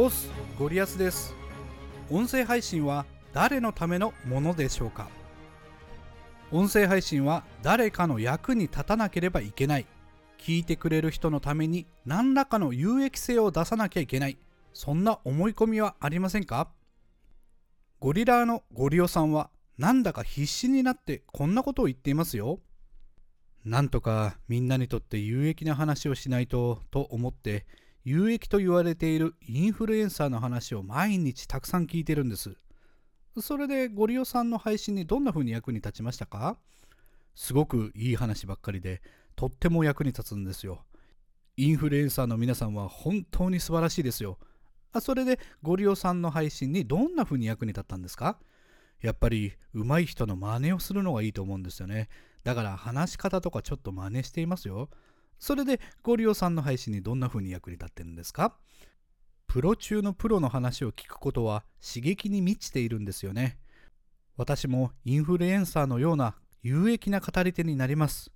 オスゴリアスです。音声配信は誰のためのものでしょうか？音声配信は誰かの役に立たなければいけない。聞いてくれる人のために何らかの有益性を出さなきゃいけない。そんな思い込みはありませんか？ゴリラーのゴリオさんはなんだか必死になってこんなことを言っていますよ。なんとかみんなにとって有益な話をしないとと思って有益と言われているインフルエンサーの話を毎日たくさん聞いてるんです。それでゴリオさんの配信にどんな風に役に立ちましたか？すごくいい話ばっかりでとっても役に立つんですよ。インフルエンサーの皆さんは本当に素晴らしいですよ。あそれでゴリオさんの配信にどんな風に役に立ったんですか？やっぱり上手い人の真似をするのがいいと思うんですよね。だから話し方とかちょっと真似していますよ。それでゴリオさんの配信にどんな風に役に立ってるんですか？プロ中のプロの話を聞くことは刺激に満ちているんですよね。私もインフルエンサーのような有益な語り手になります。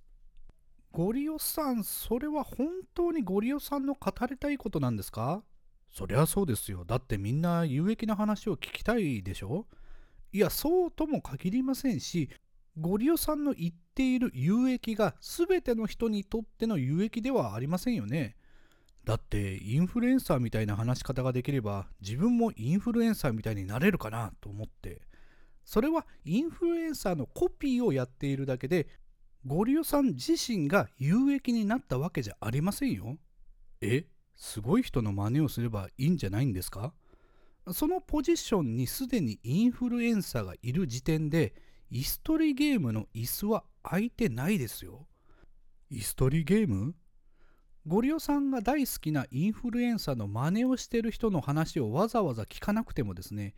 ゴリオさん、それは本当にゴリオさんの語りたいことなんですか？そりゃそうですよ。だってみんな有益な話を聞きたいでしょ？いや、そうとも限りませんし、ゴリオさんの言っている有益が全ての人にとっての有益ではありませんよね。だってインフルエンサーみたいな話し方ができれば自分もインフルエンサーみたいになれるかなと思ってそれはインフルエンサーのコピーをやっているだけでゴリオさん自身が有益になったわけじゃありませんよ。えすごい人の真似をすればいいんじゃないんですか？そのポジションにすでにインフルエンサーがいる時点で椅子取りゲームの椅子は空いてないですよ。椅子取りゲーム？ゴリオさんが大好きなインフルエンサーの真似をしてる人の話をわざわざ聞かなくてもですね、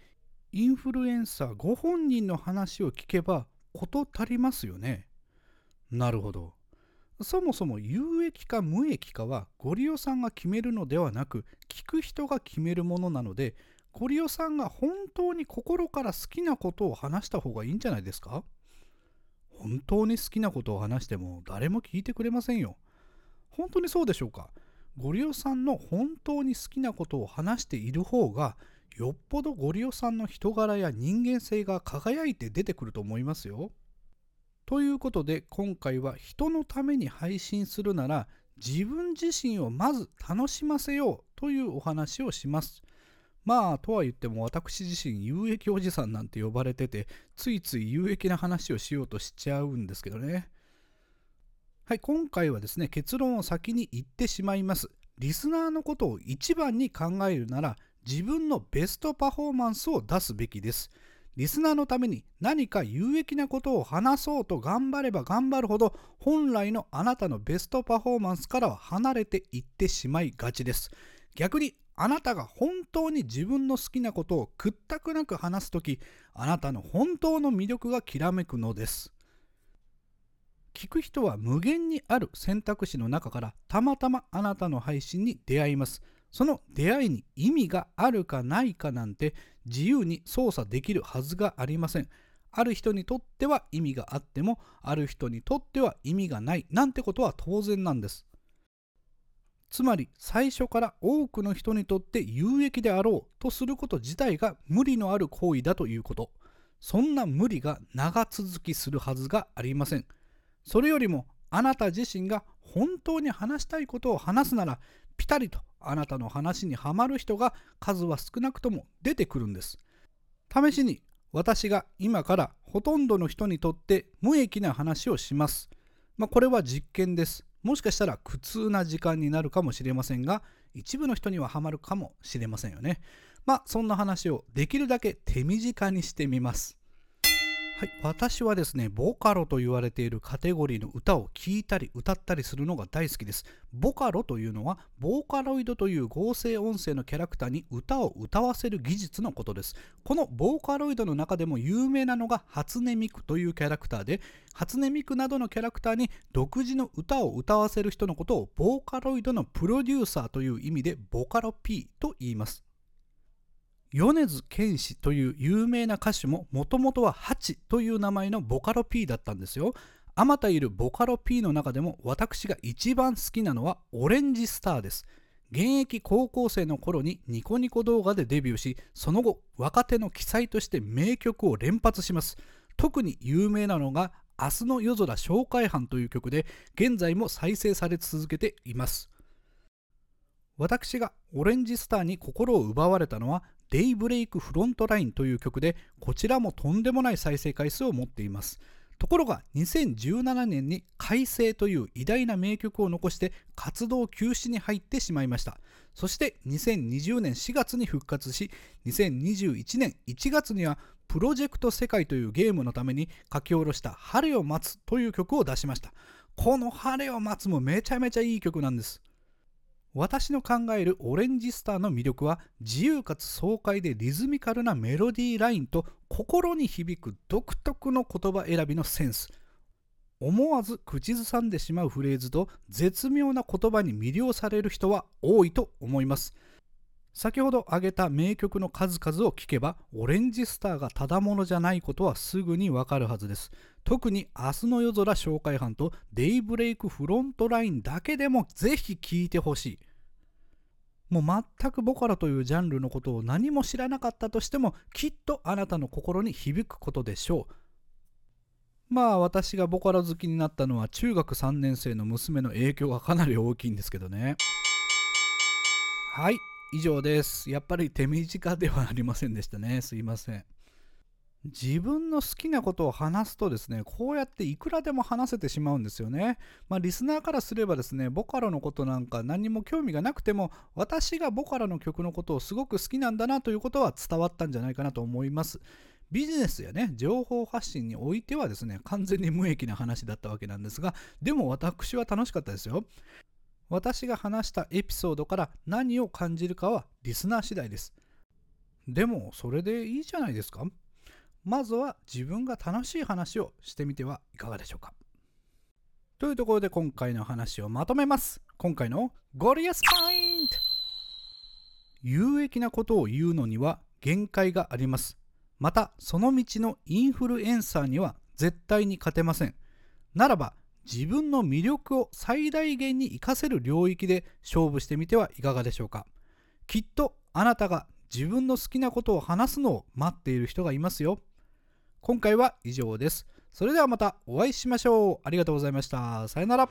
インフルエンサーご本人の話を聞けば事足りますよね。なるほど。そもそも有益か無益かはゴリオさんが決めるのではなく聞く人が決めるものなのでゴリオさんが本当に心から好きなことを話した方がいいんじゃないですか？本当に好きなことを話しても誰も聞いてくれませんよ。本当にそうでしょうか？ゴリオさんの本当に好きなことを話している方がよっぽどゴリオさんの人柄や人間性が輝いて出てくると思いますよ。ということで今回は人のために配信するなら自分自身をまず楽しませようというお話をします。まあとは言っても私自身有益おじさんなんて呼ばれててついつい有益な話をしようとしちゃうんですけどね。はい今回はですね結論を先に言ってしまいます。リスナーのことを一番に考えるなら自分のベストパフォーマンスを出すべきです。リスナーのために何か有益なことを話そうと頑張れば頑張るほど本来のあなたのベストパフォーマンスからは離れていってしまいがちです。逆にあなたが本当に自分の好きなことを屈託なく話すとき、あなたの本当の魅力がきらめくのです。聞く人は無限にある選択肢の中からたまたまあなたの配信に出会います。その出会いに意味があるかないかなんて自由に操作できるはずがありません。ある人にとっては意味があっても、ある人にとっては意味がないなんてことは当然なんです。つまり最初から多くの人にとって有益であろうとすること自体が無理のある行為だということ。そんな無理が長続きするはずがありません。それよりもあなた自身が本当に話したいことを話すならピタリとあなたの話にはまる人が数は少なくとも出てくるんです。試しに私が今からほとんどの人にとって無益な話をします。まあ、これは実験です。もしかしたら苦痛な時間になるかもしれませんが一部の人にはハマるかもしれませんよね。まあそんな話をできるだけ手短にしてみます。はい、私はですね、ボカロと言われているカテゴリーの歌を聴いたり歌ったりするのが大好きです。ボカロというのは、ボーカロイドという合成音声のキャラクターに歌を歌わせる技術のことです。このボーカロイドの中でも有名なのが初音ミクというキャラクターで、初音ミクなどのキャラクターに独自の歌を歌わせる人のことをボーカロイドのプロデューサーという意味でボカロ P と言います。米津玄師という有名な歌手ももともとはハチという名前のボカロ P だったんですよ。あまたいるボカロ P の中でも私が一番好きなのはオレンジスターです。現役高校生の頃にニコニコ動画でデビューしその後若手の奇才として名曲を連発します特に有名なのが「明日の夜空紹介班」という曲で現在も再生され続けています私がオレンジスターに心を奪われたのはデイブレイクフロントラインという曲でこちらもとんでもない再生回数を持っています。ところが2017年に「改正」という偉大な名曲を残して活動休止に入ってしまいました。そして2020年4月に復活し2021年1月にはプロジェクト世界というゲームのために書き下ろした晴を待つという曲を出しました。この晴れを待つもめちゃめちゃいい曲なんです。私の考えるオレンジスターの魅力は自由かつ爽快でリズミカルなメロディーラインと心に響く独特の言葉選びのセンス。思わず口ずさんでしまうフレーズと絶妙な言葉に魅了される人は多いと思います。先ほど挙げた名曲の数々を聴けばオレンジスターがただものじゃないことはすぐにわかるはずです。特に明日の夜空紹介班とデイブレイクフロントラインだけでもぜひ聴いてほしい。もう全くボカロというジャンルのことを何も知らなかったとしてもきっとあなたの心に響くことでしょう。まあ私がボカロ好きになったのは中学3年生の娘の影響がかなり大きいんですけどね。はい。以上ですやっぱり手短ではありませんでしたねすいません自分の好きなことを話すとですね、こうやっていくらでも話せてしまうんですよね。まあ、リスナーからすればですね、ボカロのことなんか何も興味がなくても、私がボカロの曲のことをすごく好きなんだなということは伝わったんじゃないかなと思います。ビジネスやね、情報発信においてはですね、完全に無益な話だったわけなんですが、でも私は楽しかったですよ。私が話したエピソードから何を感じるかはリスナー次第です。でも、それでいいじゃないですか。まずは自分が楽しい話をしてみてはいかがでしょうか。というところで今回の話をまとめます。今回のゴリアスポイント。有益なことを言うのには限界があります。またその道のインフルエンサーには絶対に勝てません。ならば自分の魅力を最大限に活かせる領域で勝負してみてはいかがでしょうか？きっとあなたが自分の好きなことを話すのを待っている人がいますよ今回は以上です。それではまたお会いしましょう。ありがとうございました。さよなら。